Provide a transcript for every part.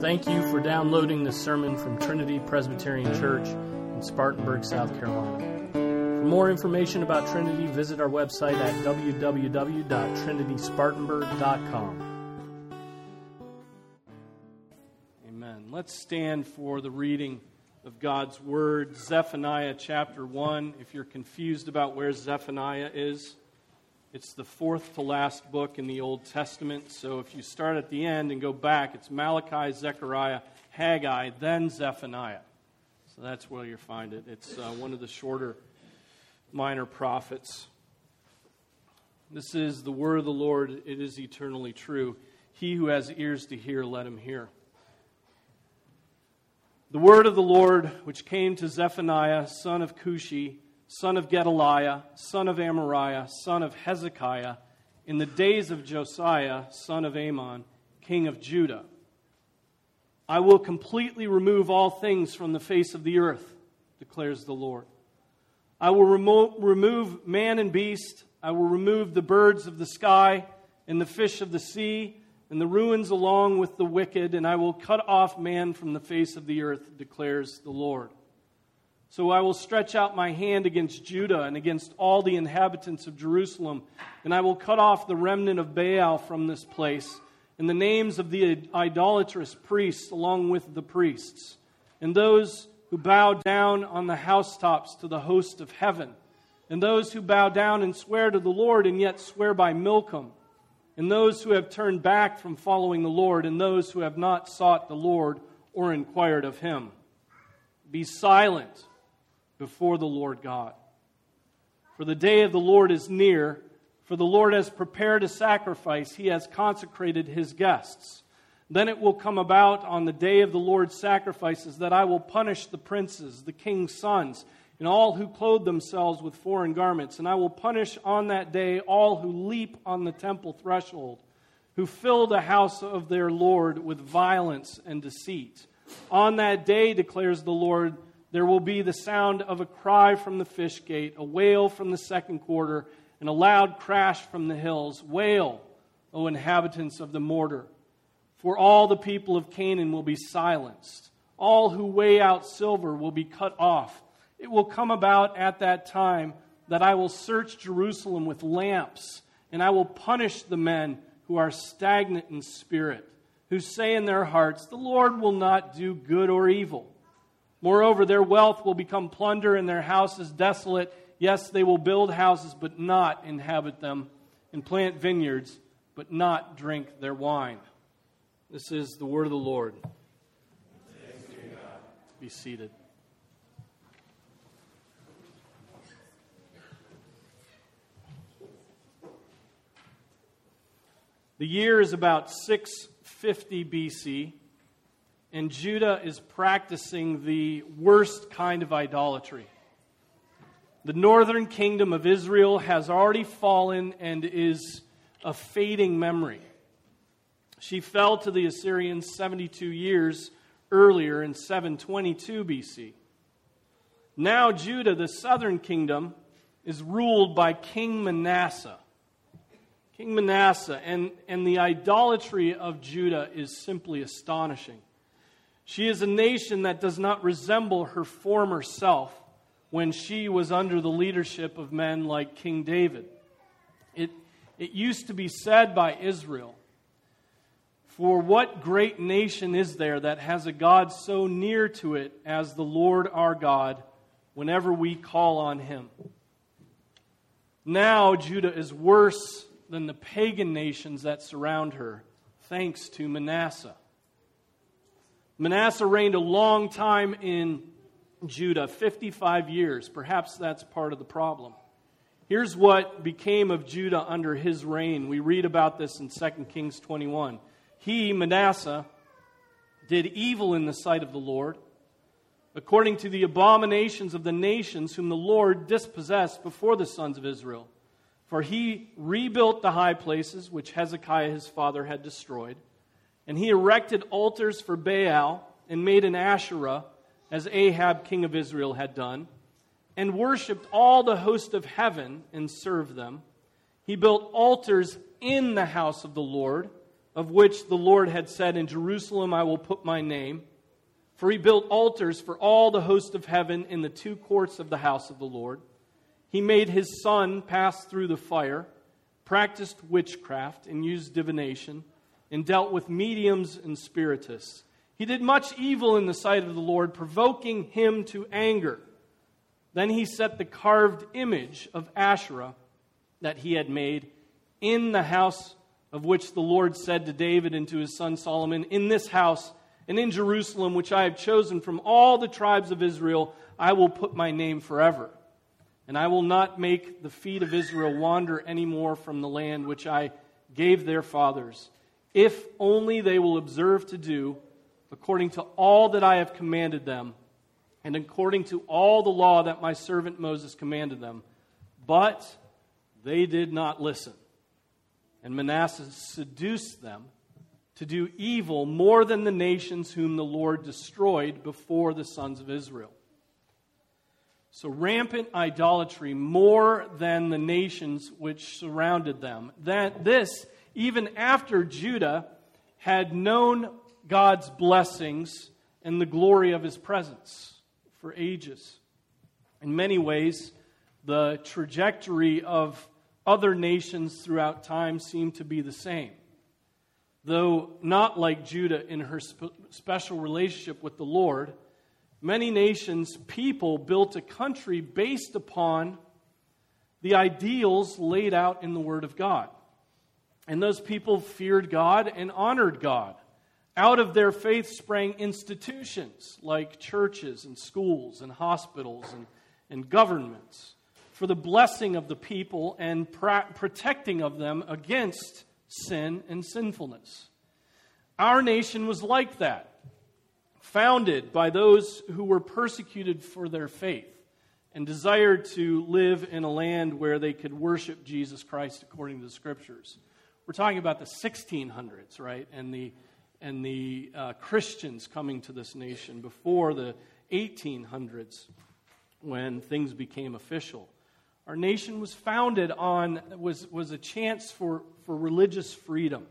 Thank you for downloading this sermon from Trinity Presbyterian Church in Spartanburg, South Carolina. For more information about Trinity, visit our website at www.trinityspartanburg.com. Amen. Let's stand for the reading of God's Word, Zephaniah chapter 1. If you're confused about where Zephaniah is, it's the fourth to last book in the Old Testament. So if you start at the end and go back, it's Malachi, Zechariah, Haggai, then Zephaniah. So that's where you find it. It's uh, one of the shorter minor prophets. This is the word of the Lord. It is eternally true. He who has ears to hear, let him hear. The word of the Lord, which came to Zephaniah, son of Cushi, son of Gedaliah, son of Amariah, son of Hezekiah, in the days of Josiah, son of Amon, king of Judah. I will completely remove all things from the face of the earth, declares the Lord. I will remo- remove man and beast. I will remove the birds of the sky and the fish of the sea and the ruins along with the wicked, and I will cut off man from the face of the earth, declares the Lord. So I will stretch out my hand against Judah and against all the inhabitants of Jerusalem, and I will cut off the remnant of Baal from this place, and the names of the idolatrous priests along with the priests, and those who bow down on the housetops to the host of heaven, and those who bow down and swear to the Lord and yet swear by Milcom, and those who have turned back from following the Lord, and those who have not sought the Lord or inquired of him. Be silent before the Lord God. For the day of the Lord is near, for the Lord has prepared a sacrifice, he has consecrated his guests. Then it will come about on the day of the Lord's sacrifices that I will punish the princes, the king's sons, and all who clothe themselves with foreign garments. And I will punish on that day all who leap on the temple threshold, who fill the house of their Lord with violence and deceit. On that day, declares the Lord, there will be the sound of a cry from the fish gate, a wail from the second quarter, and a loud crash from the hills. Wail, O inhabitants of the mortar, for all the people of Canaan will be silenced. All who weigh out silver will be cut off. It will come about at that time that I will search Jerusalem with lamps, and I will punish the men who are stagnant in spirit, who say in their hearts, The Lord will not do good or evil. Moreover, their wealth will become plunder and their houses desolate. Yes, they will build houses, but not inhabit them, and plant vineyards, but not drink their wine. This is the word of the Lord. Be seated. The year is about 650 BC and Judah is practicing the worst kind of idolatry. The northern kingdom of Israel has already fallen and is a fading memory. She fell to the Assyrians 72 years earlier in 722 BC. Now, Judah, the southern kingdom, is ruled by King Manasseh. King Manasseh, and, and the idolatry of Judah is simply astonishing. She is a nation that does not resemble her former self when she was under the leadership of men like King David. It, it used to be said by Israel For what great nation is there that has a God so near to it as the Lord our God whenever we call on him? Now Judah is worse than the pagan nations that surround her, thanks to Manasseh. Manasseh reigned a long time in Judah, 55 years. Perhaps that's part of the problem. Here's what became of Judah under his reign. We read about this in 2 Kings 21. He, Manasseh, did evil in the sight of the Lord, according to the abominations of the nations whom the Lord dispossessed before the sons of Israel. For he rebuilt the high places which Hezekiah his father had destroyed and he erected altars for Baal and made an Asherah, as Ahab, king of Israel, had done, and worshiped all the host of heaven and served them. He built altars in the house of the Lord, of which the Lord had said, In Jerusalem I will put my name. For he built altars for all the host of heaven in the two courts of the house of the Lord. He made his son pass through the fire, practiced witchcraft, and used divination, and dealt with mediums and spiritists. He did much evil in the sight of the Lord, provoking him to anger. Then he set the carved image of Asherah that he had made in the house of which the Lord said to David and to his son Solomon, In this house and in Jerusalem, which I have chosen from all the tribes of Israel, I will put my name forever. And I will not make the feet of Israel wander any more from the land which I gave their fathers, if only they will observe to do according to all that I have commanded them, and according to all the law that my servant Moses commanded them. But they did not listen. And Manasseh seduced them to do evil more than the nations whom the Lord destroyed before the sons of Israel. So, rampant idolatry more than the nations which surrounded them. That this, even after Judah had known God's blessings and the glory of his presence for ages. In many ways, the trajectory of other nations throughout time seem to be the same. Though not like Judah in her spe- special relationship with the Lord, many nations, people built a country based upon the ideals laid out in the Word of God. And those people feared God and honored God. Out of their faith sprang institutions like churches and schools and hospitals and, and governments for the blessing of the people and protecting of them against sin and sinfulness. Our nation was like that, founded by those who were persecuted for their faith and desired to live in a land where they could worship Jesus Christ according to the scriptures. We're talking about the 1600s, right? And the, and the uh, Christians coming to this nation before the 1800s when things became official. Our nation was founded on, was, was a chance for, for religious freedom,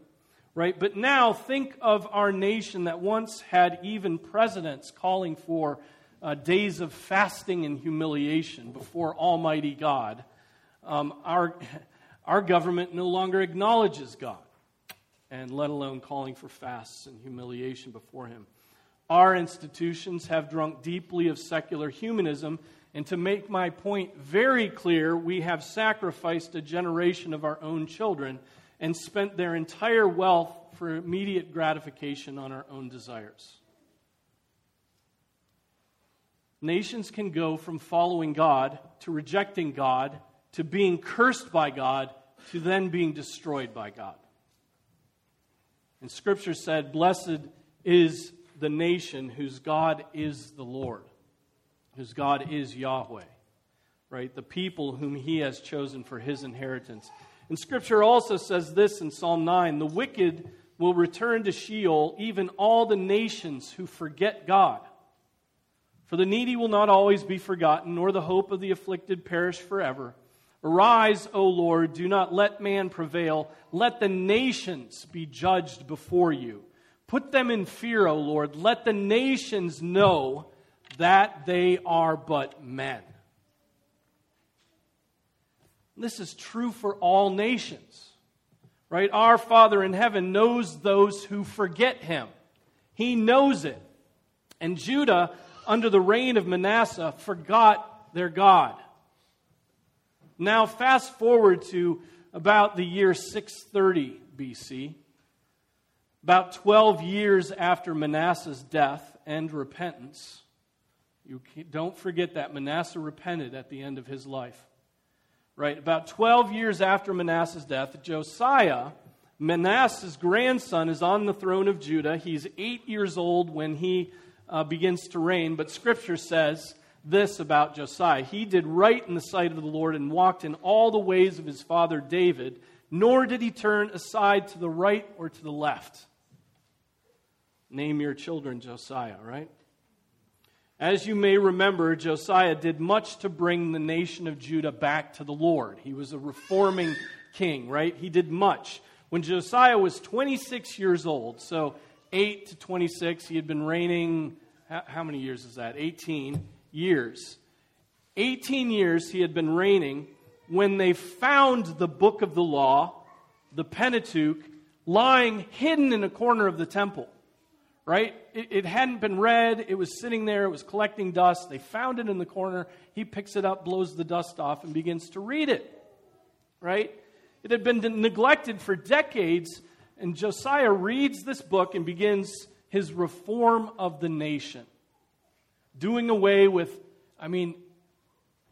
right? But now think of our nation that once had even presidents calling for uh, days of fasting and humiliation before Almighty God. Um, our, our government no longer acknowledges God, and let alone calling for fasts and humiliation before Him. Our institutions have drunk deeply of secular humanism and to make my point very clear, we have sacrificed a generation of our own children and spent their entire wealth for immediate gratification on our own desires. Nations can go from following God to rejecting God to being cursed by God to then being destroyed by God. And Scripture said, Blessed is the nation whose God is the Lord whose God is Yahweh, right? The people whom he has chosen for his inheritance. And scripture also says this in Psalm 9 the wicked will return to Sheol, even all the nations who forget God. For the needy will not always be forgotten, nor the hope of the afflicted perish forever. Arise, O Lord, do not let man prevail. Let the nations be judged before you. Put them in fear, O Lord. Let the nations know that they are but men. This is true for all nations, right? Our Father in heaven knows those who forget him. He knows it. And Judah, under the reign of Manasseh, forgot their God. Now, fast forward to about the year 630 BC, about 12 years after Manasseh's death and repentance. You don't forget that Manasseh repented at the end of his life. Right? About 12 years after Manasseh's death, Josiah, Manasseh's grandson, is on the throne of Judah. He's eight years old when he uh, begins to reign, but Scripture says this about Josiah He did right in the sight of the Lord and walked in all the ways of his father David, nor did he turn aside to the right or to the left. Name your children Josiah, right? As you may remember, Josiah did much to bring the nation of Judah back to the Lord. He was a reforming king, right? He did much. When Josiah was 26 years old, so 8 to 26, he had been reigning, how many years is that? 18 years. 18 years he had been reigning when they found the book of the law, the Pentateuch, lying hidden in a corner of the temple. Right? It, it, hadn't been read. It was sitting there. It was collecting dust. They found it in the corner. He picks it up, blows the dust off, and begins to read it. Right? It had been neglected for decades, and Josiah reads this book and begins his reform of the nation. Doing away with, I mean,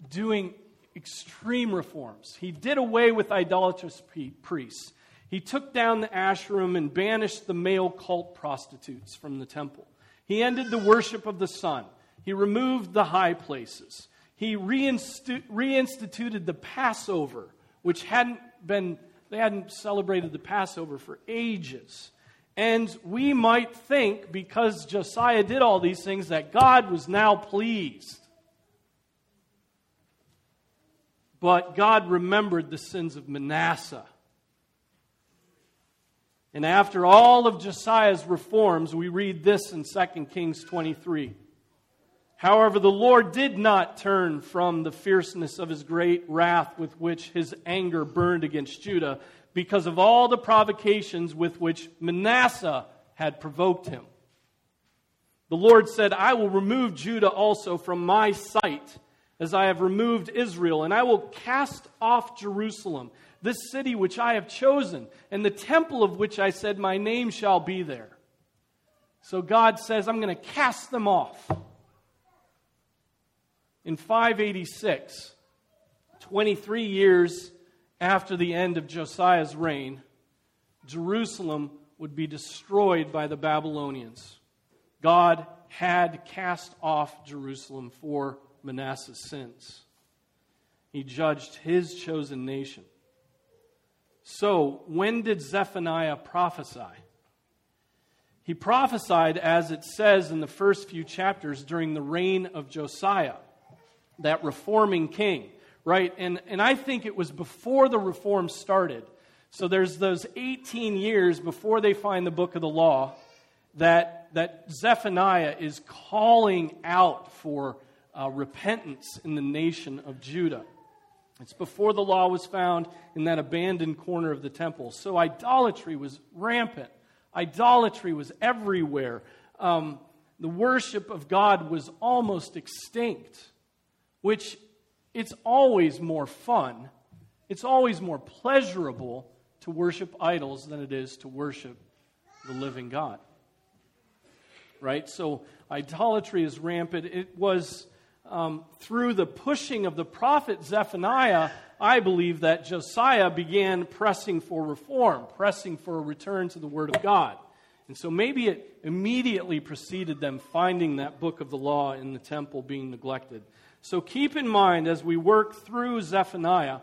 doing extreme reforms. He did away with idolatrous priests. He took down the Asherim and banished the male cult prostitutes from the temple. He ended the worship of the sun. He removed the high places. He reinstu- reinstituted the Passover, which hadn't been, they hadn't celebrated the Passover for ages. And we might think, because Josiah did all these things, that God was now pleased. But God remembered the sins of Manasseh. And after all of Josiah's reforms, we read this in 2 Kings 23. However, the Lord did not turn from the fierceness of his great wrath with which his anger burned against Judah because of all the provocations with which Manasseh had provoked him. The Lord said, I will remove Judah also from my sight as I have removed Israel, and I will cast off Jerusalem, this city which I have chosen, and the temple of which I said, My name shall be there. So God says, I'm going to cast them off. In 586, 23 years after the end of Josiah's reign, Jerusalem would be destroyed by the Babylonians. God had cast off Jerusalem for Manasseh's sins. He judged his chosen nation. So, when did Zephaniah prophesy? He prophesied, as it says in the first few chapters, during the reign of Josiah, that reforming king, right? And, and I think it was before the reform started. So there's those 18 years before they find the book of the law that, that Zephaniah is calling out for uh, repentance in the nation of Judah. It's before the law was found in that abandoned corner of the temple. So idolatry was rampant, idolatry was everywhere. Um, the worship of God was almost extinct, which it's always more fun, it's always more pleasurable to worship idols than it is to worship the living God. Right? So idolatry is rampant. It was um, through the pushing of the prophet Zephaniah, I believe that Josiah began pressing for reform, pressing for a return to the Word of God. And so maybe it immediately preceded them finding that book of the law in the temple being neglected. So keep in mind as we work through Zephaniah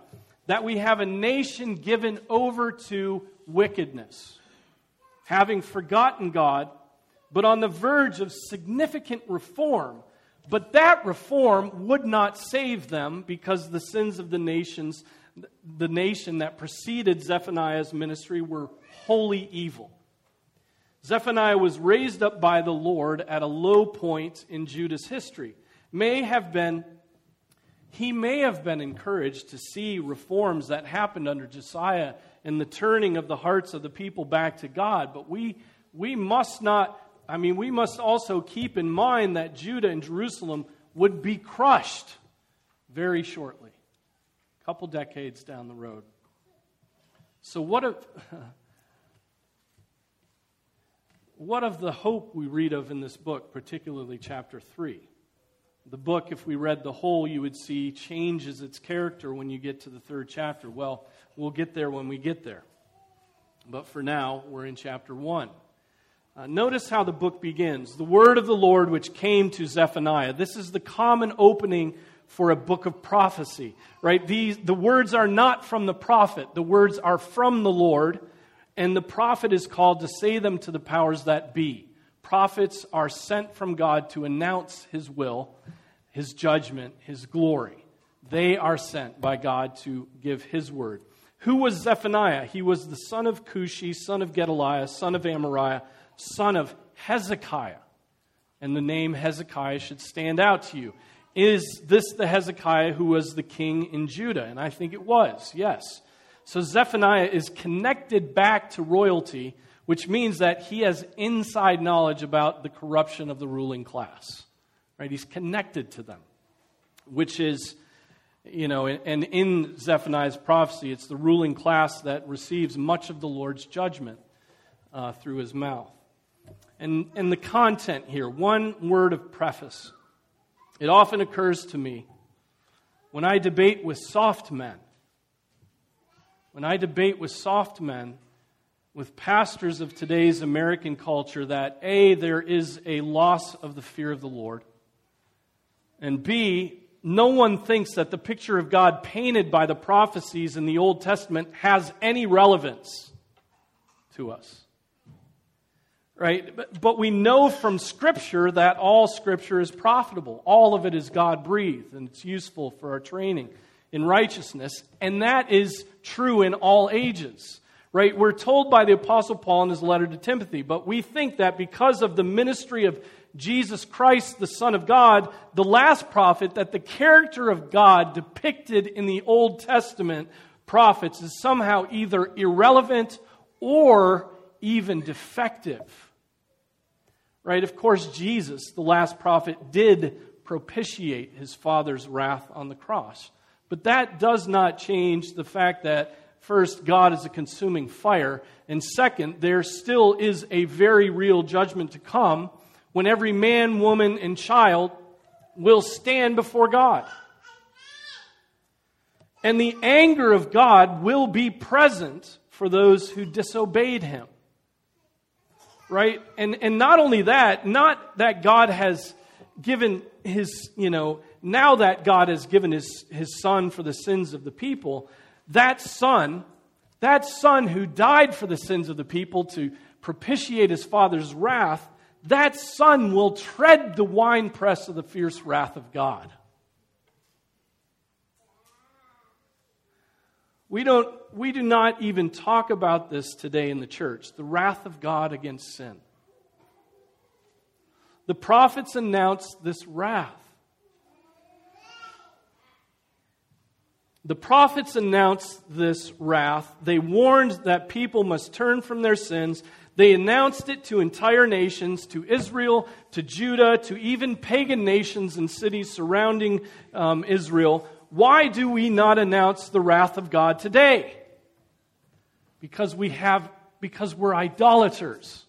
that we have a nation given over to wickedness, having forgotten God, but on the verge of significant reform but that reform would not save them because the sins of the nations, the nation that preceded Zephaniah's ministry, were wholly evil. Zephaniah was raised up by the Lord at a low point in Judah's history. May have been he may have been encouraged to see reforms that happened under Josiah and the turning of the hearts of the people back to God, but we we must not I mean, we must also keep in mind that Judah and Jerusalem would be crushed very shortly, a couple decades down the road. So, what of, what of the hope we read of in this book, particularly chapter 3? The book, if we read the whole, you would see changes its character when you get to the third chapter. Well, we'll get there when we get there. But for now, we're in chapter 1. Uh, notice how the book begins. The word of the Lord which came to Zephaniah. This is the common opening for a book of prophecy, right? These, the words are not from the prophet, the words are from the Lord, and the prophet is called to say them to the powers that be. Prophets are sent from God to announce his will, his judgment, his glory. They are sent by God to give his word. Who was Zephaniah? He was the son of Cushi, son of Gedaliah, son of Amariah, son of Hezekiah. And the name Hezekiah should stand out to you. Is this the Hezekiah who was the king in Judah? And I think it was, yes. So Zephaniah is connected back to royalty, which means that he has inside knowledge about the corruption of the ruling class. Right? He's connected to them, which is, you know, and in Zephaniah's prophecy, it's the ruling class that receives much of the Lord's judgment uh, through his mouth. And, and the content here, one word of preface. It often occurs to me when I debate with soft men, when I debate with soft men, with pastors of today's American culture, that A, there is a loss of the fear of the Lord, and B, no one thinks that the picture of God painted by the prophecies in the Old Testament has any relevance to us right? But, but we know from Scripture that all Scripture is profitable. All of it is God breathed, and it's useful for our training in righteousness. And that is true in all ages, right? We're told by the Apostle Paul in his letter to Timothy, but we think that because of the ministry of Jesus Christ, the Son of God, the last prophet, that the character of God depicted in the Old Testament prophets is somehow either irrelevant or even defective. Right? Of course, Jesus, the last prophet, did propitiate his Father's wrath on the cross. But that does not change the fact that, first, God is a consuming fire, and second, there still is a very real judgment to come when every man, woman, and child will stand before God. And the anger of God will be present for those who disobeyed him right? And, and not only that, not that God has given his, you know, now that God has given his, his son for the sins of the people, that son, that son who died for the sins of the people to propitiate his father's wrath, that son will tread the winepress of the fierce wrath of God. We, don't, we do not even talk about this today in the church the wrath of God against sin. The prophets announced this wrath. The prophets announced this wrath. They warned that people must turn from their sins. They announced it to entire nations, to Israel, to Judah, to even pagan nations and cities surrounding um, Israel why do we not announce the wrath of God today? Because we have because we're idolaters.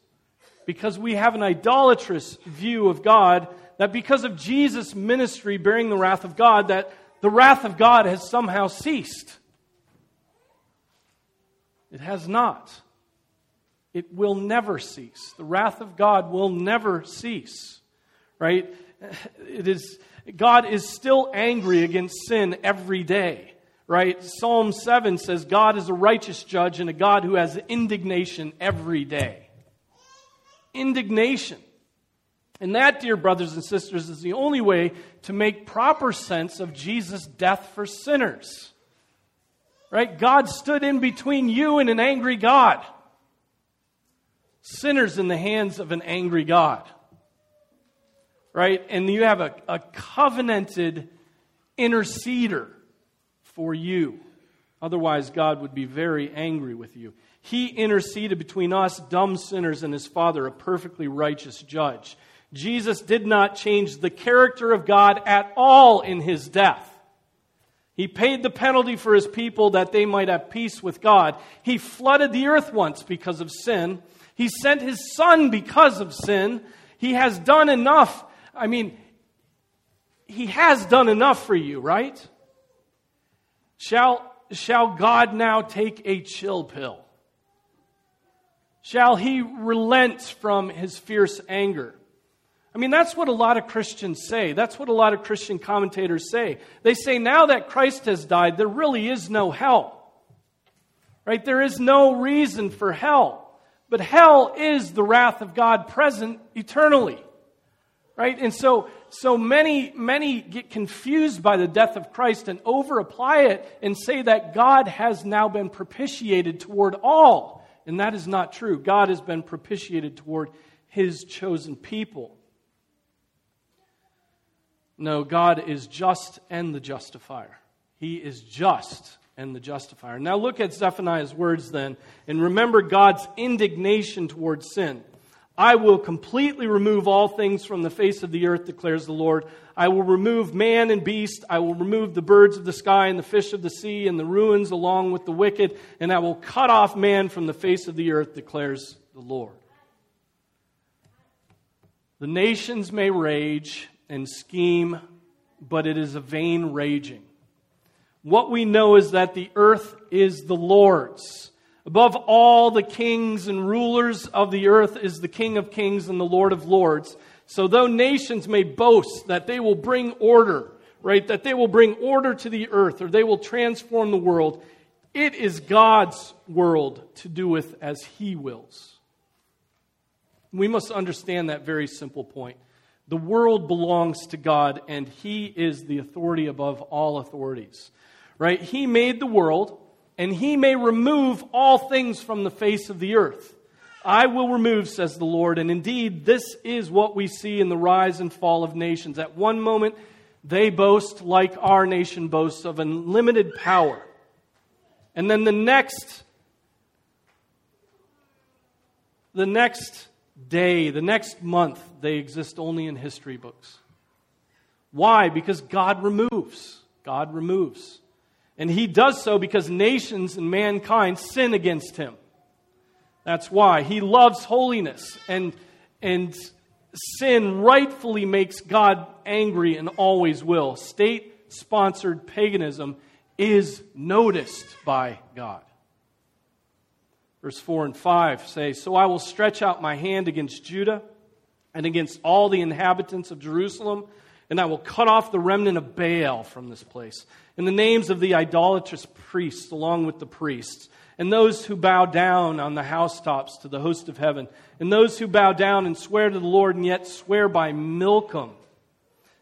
Because we have an idolatrous view of God that because of Jesus' ministry bearing the wrath of God that the wrath of God has somehow ceased. It has not. It will never cease. The wrath of God will never cease. Right? It is God is still angry against sin every day, right? Psalm 7 says God is a righteous judge and a God who has indignation every day. Indignation. And that, dear brothers and sisters, is the only way to make proper sense of Jesus' death for sinners. Right? God stood in between you and an angry God. Sinners in the hands of an angry God right? And you have a, a covenanted interceder for you. Otherwise, God would be very angry with you. He interceded between us, dumb sinners, and his Father, a perfectly righteous judge. Jesus did not change the character of God at all in his death. He paid the penalty for his people that they might have peace with God. He flooded the earth once because of sin. He sent his son because of sin. He has done enough I mean, he has done enough for you, right? Shall, shall God now take a chill pill? Shall he relent from his fierce anger? I mean, that's what a lot of Christians say. That's what a lot of Christian commentators say. They say now that Christ has died, there really is no hell. Right? There is no reason for hell. But hell is the wrath of God present eternally. Right? And so, so many, many get confused by the death of Christ and over apply it and say that God has now been propitiated toward all. And that is not true. God has been propitiated toward his chosen people. No, God is just and the justifier. He is just and the justifier. Now look at Zephaniah's words then, and remember God's indignation towards sin. I will completely remove all things from the face of the earth, declares the Lord. I will remove man and beast. I will remove the birds of the sky and the fish of the sea and the ruins along with the wicked, and I will cut off man from the face of the earth, declares the Lord. The nations may rage and scheme, but it is a vain raging. What we know is that the earth is the Lord's Above all the kings and rulers of the earth is the King of kings and the Lord of lords. So though nations may boast that they will bring order, right, that they will bring order to the earth or they will transform the world, it is God's world to do with as he wills. We must understand that very simple point. The world belongs to God and he is the authority above all authorities. Right? He made the world and he may remove all things from the face of the earth. I will remove, says the Lord. And indeed, this is what we see in the rise and fall of nations. At one moment, they boast, like our nation boasts, of unlimited power. And then the next, the next day, the next month, they exist only in history books. Why? Because God removes. God removes. And he does so because nations and mankind sin against him. That's why. He loves holiness, and, and sin rightfully makes God angry and always will. State sponsored paganism is noticed by God. Verse 4 and 5 say, So I will stretch out my hand against Judah and against all the inhabitants of Jerusalem and I will cut off the remnant of Baal from this place, and the names of the idolatrous priests along with the priests, and those who bow down on the housetops to the host of heaven, and those who bow down and swear to the Lord and yet swear by Milcom,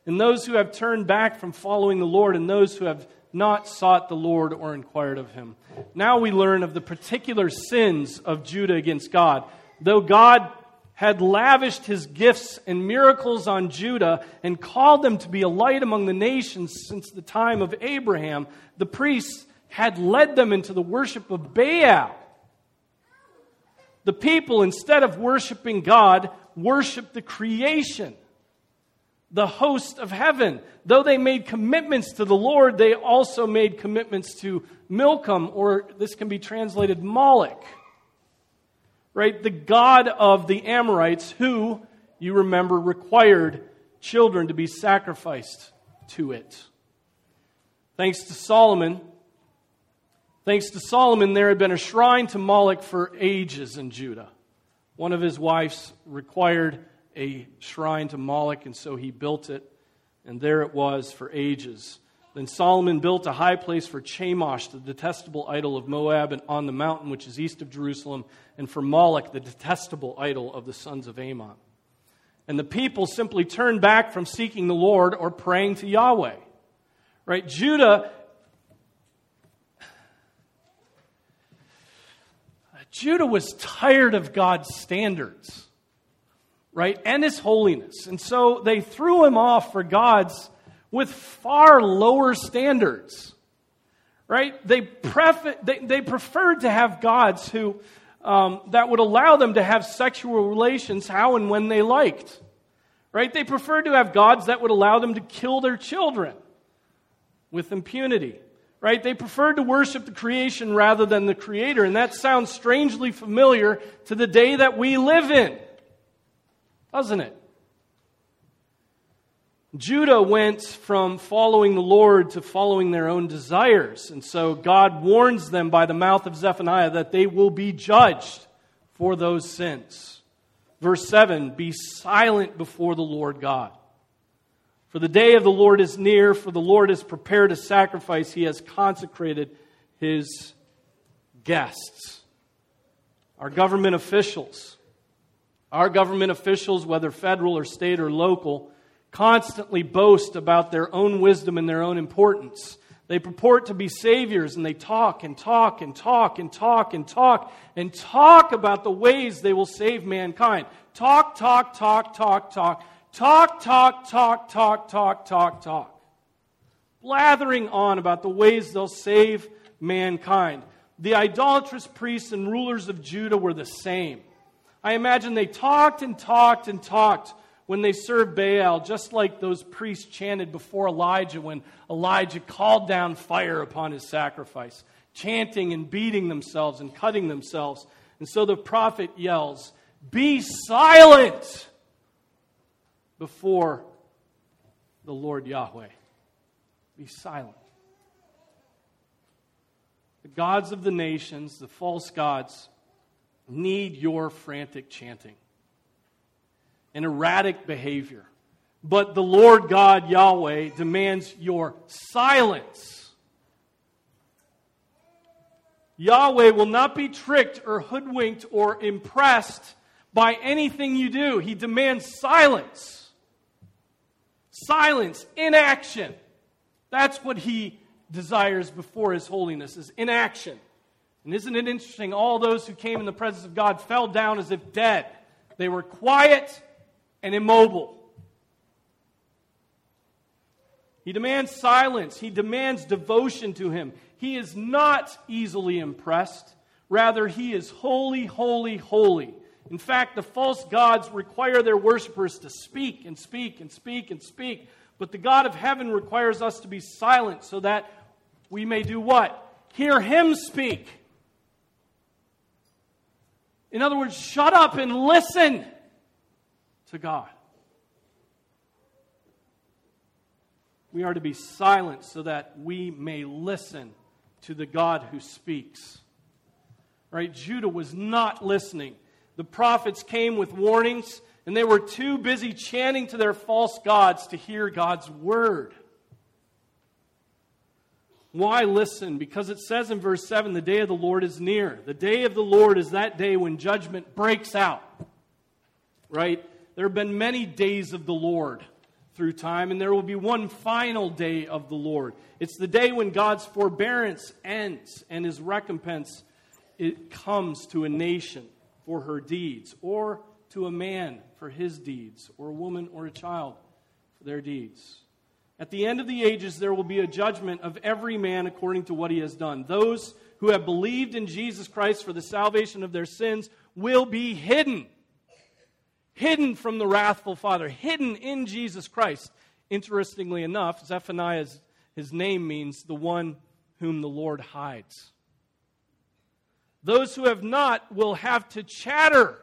and those who have turned back from following the Lord, and those who have not sought the Lord or inquired of him. Now we learn of the particular sins of Judah against God. Though God had lavished his gifts and miracles on Judah and called them to be a light among the nations since the time of Abraham, the priests had led them into the worship of Baal. The people, instead of worshiping God, worshiped the creation, the host of heaven. Though they made commitments to the Lord, they also made commitments to Milcom, or this can be translated Moloch right? The God of the Amorites, who, you remember, required children to be sacrificed to it. Thanks to Solomon, thanks to Solomon, there had been a shrine to Moloch for ages in Judah. One of his wives required a shrine to Moloch, and so he built it, and there it was for ages. Then Solomon built a high place for Chemosh, the detestable idol of Moab, and on the mountain which is east of Jerusalem, and for Moloch, the detestable idol of the sons of Ammon. And the people simply turned back from seeking the Lord or praying to Yahweh. Right? Judah Judah was tired of God's standards, right? And his holiness. And so they threw him off for God's with far lower standards. Right? They, pref- they, they preferred to have gods who, um, that would allow them to have sexual relations how and when they liked. Right? They preferred to have gods that would allow them to kill their children with impunity. Right? They preferred to worship the creation rather than the creator. And that sounds strangely familiar to the day that we live in. Doesn't it? Judah went from following the Lord to following their own desires. And so God warns them by the mouth of Zephaniah that they will be judged for those sins. Verse 7 Be silent before the Lord God. For the day of the Lord is near, for the Lord has prepared a sacrifice. He has consecrated his guests. Our government officials Our government officials, whether federal or state or local, constantly boast about their own wisdom and their own importance. They purport to be saviors and they talk and talk and talk and talk and talk and talk about the ways they will save mankind. Talk, talk, talk, talk, talk. Talk, talk, talk, talk, talk, talk, talk. Blathering on about the ways they'll save mankind. The idolatrous priests and rulers of Judah were the same. I imagine they talked and talked and talked when they served Baal, just like those priests chanted before Elijah when Elijah called down fire upon his sacrifice, chanting and beating themselves and cutting themselves. And so the prophet yells, Be silent before the Lord Yahweh. Be silent. The gods of the nations, the false gods, need your frantic chanting and erratic behavior. But the Lord God Yahweh demands your silence. Yahweh will not be tricked or hoodwinked or impressed by anything you do. He demands silence. Silence, inaction. That's what he desires before his holiness is inaction. And isn't it interesting? All those who came in the presence of God fell down as if dead. They were quiet and immobile. He demands silence. He demands devotion to him. He is not easily impressed. Rather, he is holy, holy, holy. In fact, the false gods require their worshippers to speak and speak and speak and speak. But the God of heaven requires us to be silent so that we may do what? Hear him speak. In other words, shut up and listen to God. We are to be silent so that we may listen to the God who speaks. Right? Judah was not listening. The prophets came with warnings, and they were too busy chanting to their false gods to hear God's word. Why listen? Because it says in verse 7 the day of the Lord is near. The day of the Lord is that day when judgment breaks out. Right? There have been many days of the Lord through time, and there will be one final day of the Lord. It's the day when God's forbearance ends and his recompense it comes to a nation for her deeds, or to a man for his deeds, or a woman or a child for their deeds. At the end of the ages, there will be a judgment of every man according to what he has done. Those who have believed in Jesus Christ for the salvation of their sins will be hidden hidden from the wrathful Father, hidden in Jesus Christ. Interestingly enough, Zephaniah's his name means the one whom the Lord hides. Those who have not will have to chatter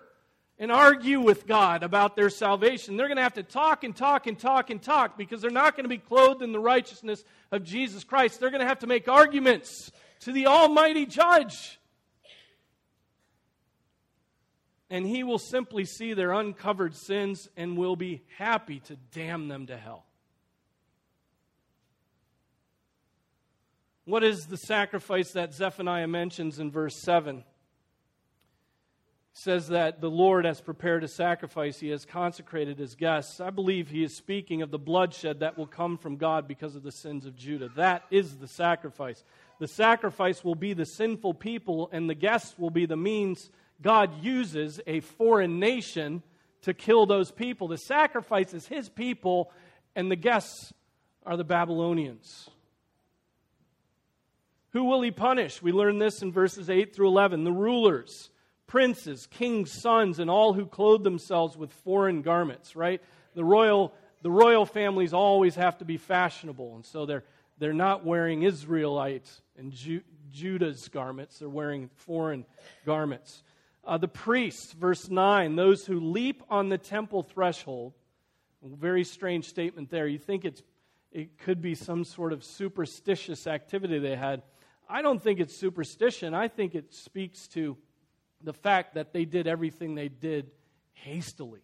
and argue with God about their salvation. They're going to have to talk and talk and talk and talk because they're not going to be clothed in the righteousness of Jesus Christ. They're going to have to make arguments to the Almighty Judge and he will simply see their uncovered sins and will be happy to damn them to hell. What is the sacrifice that Zephaniah mentions in verse 7? Says that the Lord has prepared a sacrifice, he has consecrated his guests. I believe he is speaking of the bloodshed that will come from God because of the sins of Judah. That is the sacrifice. The sacrifice will be the sinful people, and the guests will be the means God uses a foreign nation to kill those people. The sacrifice is his people, and the guests are the Babylonians. Who will he punish? We learn this in verses 8 through 11. The rulers, princes, kings' sons, and all who clothe themselves with foreign garments, right? The royal, the royal families always have to be fashionable, and so they're, they're not wearing Israelite and Ju- Judah's garments, they're wearing foreign garments. Uh, the priests, verse 9, those who leap on the temple threshold. Very strange statement there. You think it's, it could be some sort of superstitious activity they had. I don't think it's superstition. I think it speaks to the fact that they did everything they did hastily.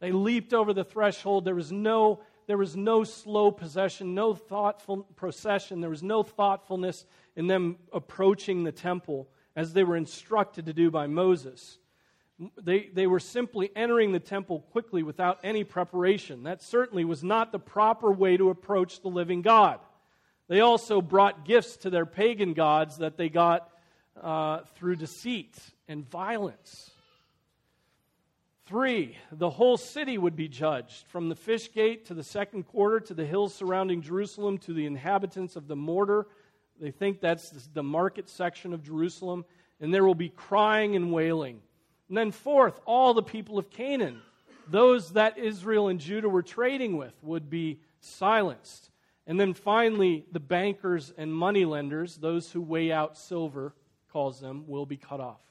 They leaped over the threshold. There was no, there was no slow possession, no thoughtful procession. There was no thoughtfulness in them approaching the temple as they were instructed to do by Moses. They, they were simply entering the temple quickly without any preparation. That certainly was not the proper way to approach the living God. They also brought gifts to their pagan gods that they got uh, through deceit and violence. Three, the whole city would be judged, from the fish gate to the second quarter to the hills surrounding Jerusalem to the inhabitants of the mortar. They think that's the market section of Jerusalem. And there will be crying and wailing. And then, fourth, all the people of Canaan, those that Israel and Judah were trading with, would be silenced. And then finally, the bankers and moneylenders, those who weigh out silver, calls them, will be cut off.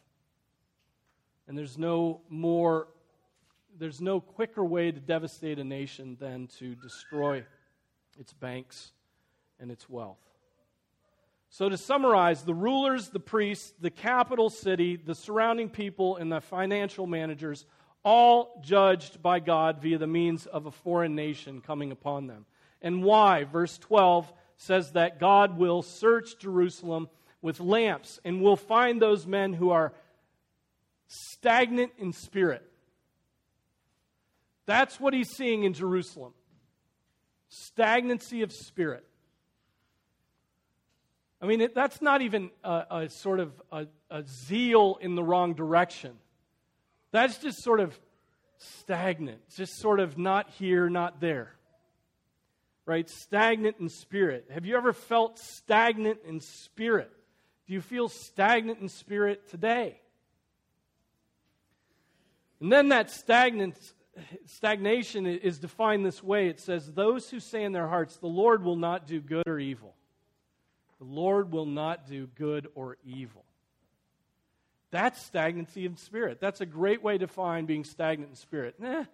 And there's no more there's no quicker way to devastate a nation than to destroy its banks and its wealth. So, to summarize, the rulers, the priests, the capital city, the surrounding people, and the financial managers all judged by God via the means of a foreign nation coming upon them. And why? Verse 12 says that God will search Jerusalem with lamps and will find those men who are stagnant in spirit that's what he's seeing in Jerusalem stagnancy of spirit. I mean, it, that's not even a, a sort of a, a, zeal in the wrong direction. That's just sort of stagnant, just sort of not here, not there. Right? Stagnant in spirit. Have you ever felt stagnant in spirit? Do you feel stagnant in spirit today? And then that stagnation is defined this way it says, Those who say in their hearts, The Lord will not do good or evil. The Lord will not do good or evil. That's stagnancy in spirit. That's a great way to find being stagnant in spirit. Eh,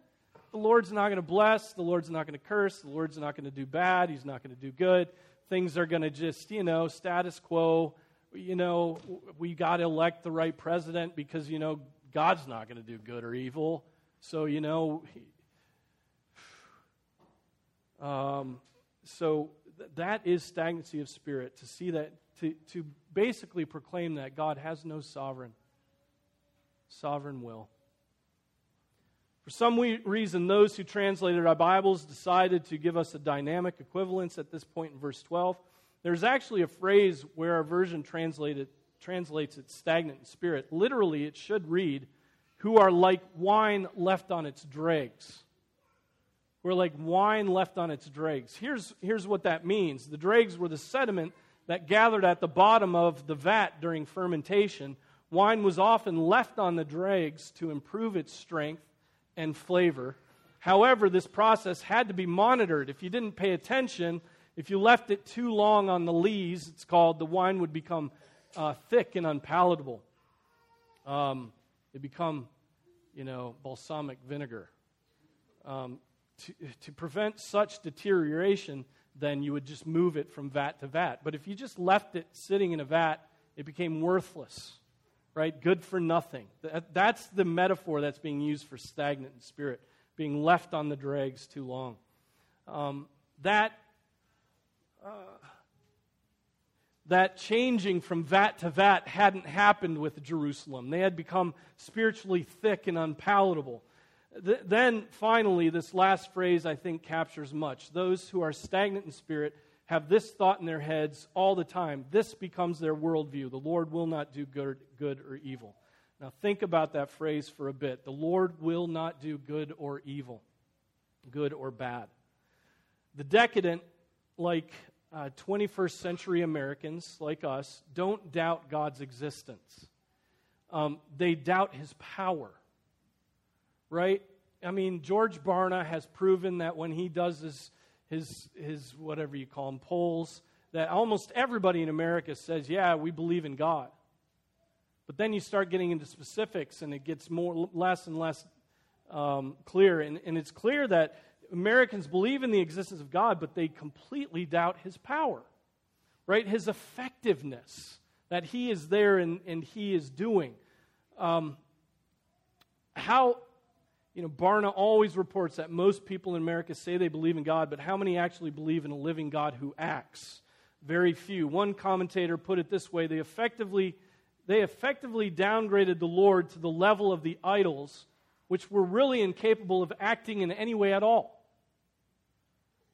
the Lord's not going to bless. The Lord's not going to curse. The Lord's not going to do bad. He's not going to do good. Things are going to just, you know, status quo. You know, we got to elect the right president because, you know, God's not going to do good or evil. So, you know, um, so th- that is stagnancy of spirit to see that, to, to basically proclaim that God has no sovereign, sovereign will. For some we- reason, those who translated our Bibles decided to give us a dynamic equivalence at this point in verse 12. There's actually a phrase where our version translated, translates it stagnant in spirit. Literally, it should read, who are like wine left on its dregs. We're like wine left on its dregs. Here's, here's what that means the dregs were the sediment that gathered at the bottom of the vat during fermentation. Wine was often left on the dregs to improve its strength and flavor. However, this process had to be monitored. If you didn't pay attention, if you left it too long on the lees, it's called, the wine would become uh, thick and unpalatable. Um, it become you know, balsamic vinegar. Um, to, to prevent such deterioration, then you would just move it from vat to vat. But if you just left it sitting in a vat, it became worthless, right? Good for nothing. That, that's the metaphor that's being used for stagnant in spirit, being left on the dregs too long. Um, that uh, that changing from vat to vat hadn't happened with Jerusalem. They had become spiritually thick and unpalatable. Th- then, finally, this last phrase I think captures much. Those who are stagnant in spirit have this thought in their heads all the time. This becomes their worldview. The Lord will not do good, good or evil. Now, think about that phrase for a bit. The Lord will not do good or evil, good or bad. The decadent, like uh, 21st century Americans like us don't doubt God's existence. Um, they doubt his power, right? I mean, George Barna has proven that when he does his, his, his whatever you call them, polls, that almost everybody in America says, yeah, we believe in God. But then you start getting into specifics and it gets more, less and less um, clear. And, and it's clear that Americans believe in the existence of God, but they completely doubt his power, right? His effectiveness, that he is there and, and he is doing. Um, how, you know, Barna always reports that most people in America say they believe in God, but how many actually believe in a living God who acts? Very few. One commentator put it this way they effectively they effectively downgraded the Lord to the level of the idols, which were really incapable of acting in any way at all.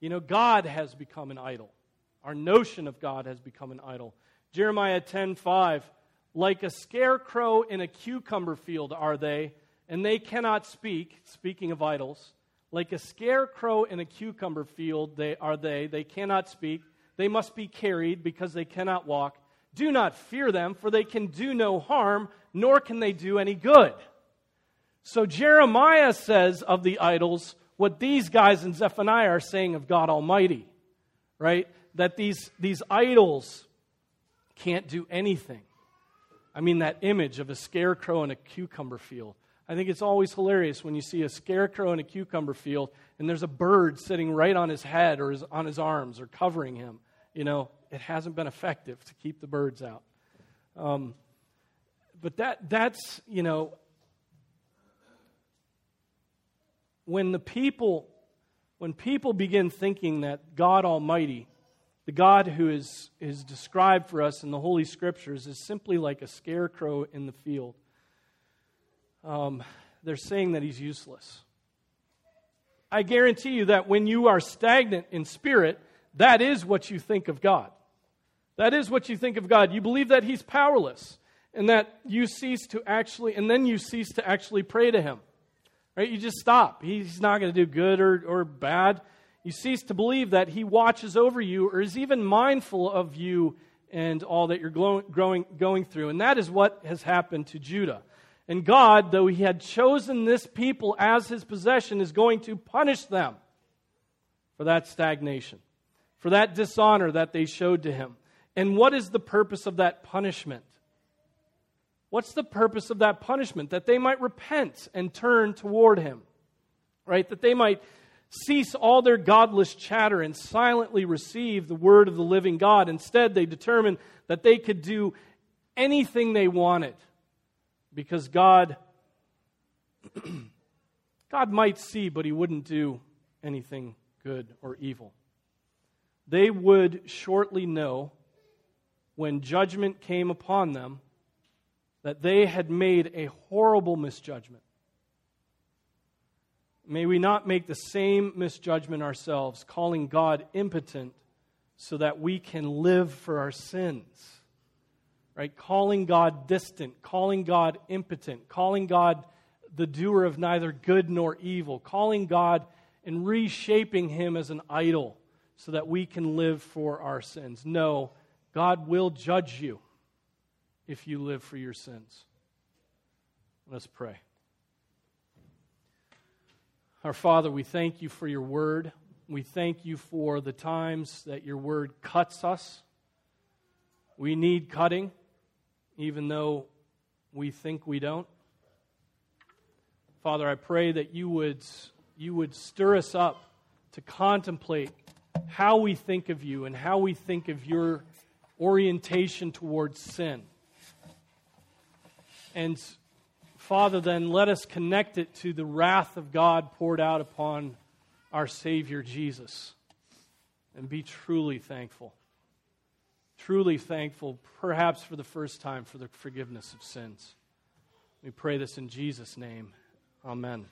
You know, God has become an idol. Our notion of God has become an idol. Jeremiah 10:5 Like a scarecrow in a cucumber field are they, and they cannot speak, speaking of idols. Like a scarecrow in a cucumber field they are they, they cannot speak. They must be carried because they cannot walk. Do not fear them, for they can do no harm, nor can they do any good. So Jeremiah says of the idols what these guys in Zephaniah are saying of God Almighty, right? That these, these idols can't do anything. I mean, that image of a scarecrow in a cucumber field. I think it's always hilarious when you see a scarecrow in a cucumber field and there's a bird sitting right on his head or his, on his arms or covering him. You know, it hasn't been effective to keep the birds out. Um, but that, that's, you know, when the people, when people begin thinking that God Almighty, the God who is, is described for us in the Holy Scriptures, is simply like a scarecrow in the field, um, they're saying that he's useless. I guarantee you that when you are stagnant in spirit, that is what you think of God. That is what you think of God. You believe that He's powerless and that you cease to actually, and then you cease to actually pray to Him. Right? You just stop. He's not going to do good or, or bad. You cease to believe that He watches over you or is even mindful of you and all that you're growing, going through. And that is what has happened to Judah. And God, though He had chosen this people as His possession, is going to punish them for that stagnation, for that dishonor that they showed to Him. And what is the purpose of that punishment? What's the purpose of that punishment? That they might repent and turn toward him, right? That they might cease all their godless chatter and silently receive the word of the living God. Instead, they determined that they could do anything they wanted because God God might see but he wouldn't do anything good or evil. They would shortly know when judgment came upon them, that they had made a horrible misjudgment. May we not make the same misjudgment ourselves, calling God impotent so that we can live for our sins. Right? Calling God distant, calling God impotent, calling God the doer of neither good nor evil, calling God and reshaping him as an idol so that we can live for our sins. No, God will judge you if you live for your sins. Let's pray. Our Father, we thank you for your word. We thank you for the times that your word cuts us. We need cutting, even though we think we don't. Father, I pray that you would, you would stir us up to contemplate how we think of you and how we think of your orientation towards sin. And Father, then let us connect it to the wrath of God poured out upon our Savior Jesus and be truly thankful. Truly thankful, perhaps for the first time, for the forgiveness of sins. We pray this in Jesus' name. Amen.